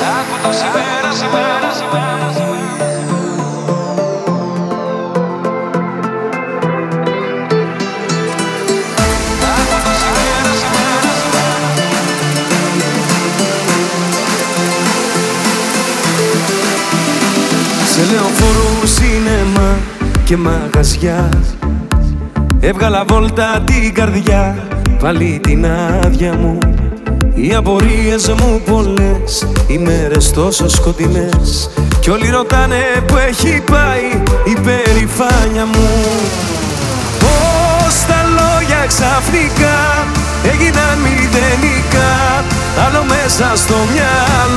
Άκου το συμπέρασμα Σε λεωφόρο σίνεμα και μαγαζιάς. Έβγαλα βόλτα την καρδιά Πάλι την άδεια μου Οι απορίες μου πολλές Οι μέρες τόσο σκοτεινές. Κι όλοι ρωτάνε που έχει πάει Η περηφάνια μου. Πώς τα λόγια ξαφνικά Έγιναν μηδενικά Άλλο μέσα στο μυαλό Δεν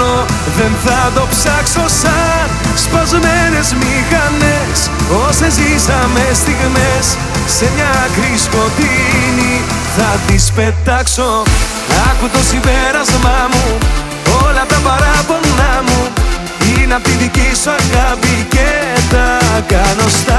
θα το ψάξω σαν Σπασμένες μηχανές. Όσες ζήσαμε στιγμές Σε μια άκρη σκοτεινή Θα τις πετάξω. Άκου το συμπέρασμά μου Όλα τα παράπονά μου. Είναι απ' τη δική σου αγάπη Και τα κάνω στάκτη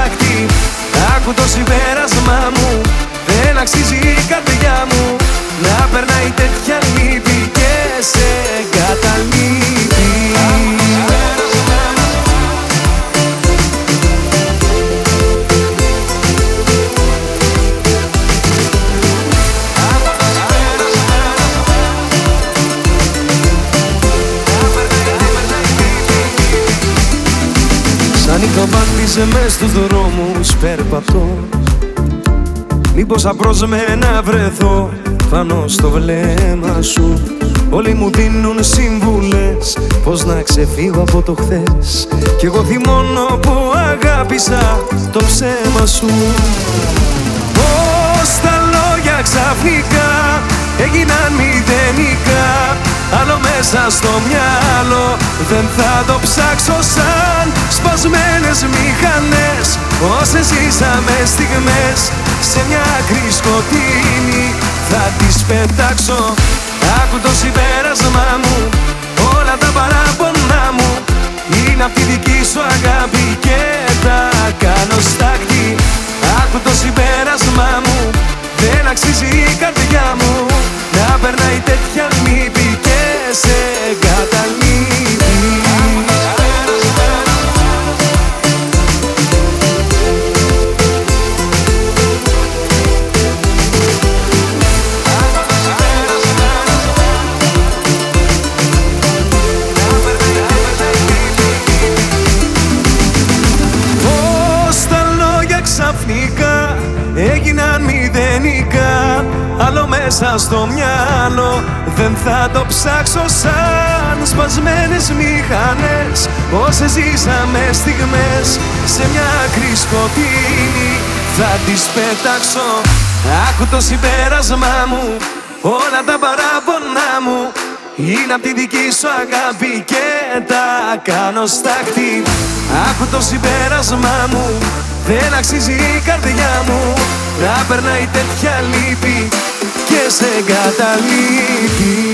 Σαν νυχτοβάτιζε μες στους δρόμους περπατώ Μήπως απρόσμενα βρεθώ πάνω στο βλέμμα σου. Όλοι μου δίνουν σύμβουλες πως να ξεφύγω από το χθες. Κι εγώ θυμώνω που αγάπησα το ψέμα σου. Πώς τα λόγια ξαφνικά έγιναν μηδενικά Άλλο μέσα στο μυαλό. Δεν θα το ψάξω σαν Σπασμένες μηχανές. Όσες ζήσαμε στιγμές Σε μια άκρη σκοτεινή θα τις πετάξω. Άκου το συμπέρασμά μηδενικά Άλλο μέσα στο μυαλό. Δεν θα το ψάξω σαν Σπασμένες μηχανές όσες ζήσαμε στιγμές Σε μια άκρη σκοτεινή. Θα τις πετάξω. Άκου το συμπέρασμά μου όλα τα παράπονά μου. Είναι απ' τη δική σου αγάπη και τα κάνω στάχτη Άκου το συμπέρασμά μου Δεν αξίζει η καρδιά μου Να περνάει τέτοια λύπη Και σε εγκαταλείπει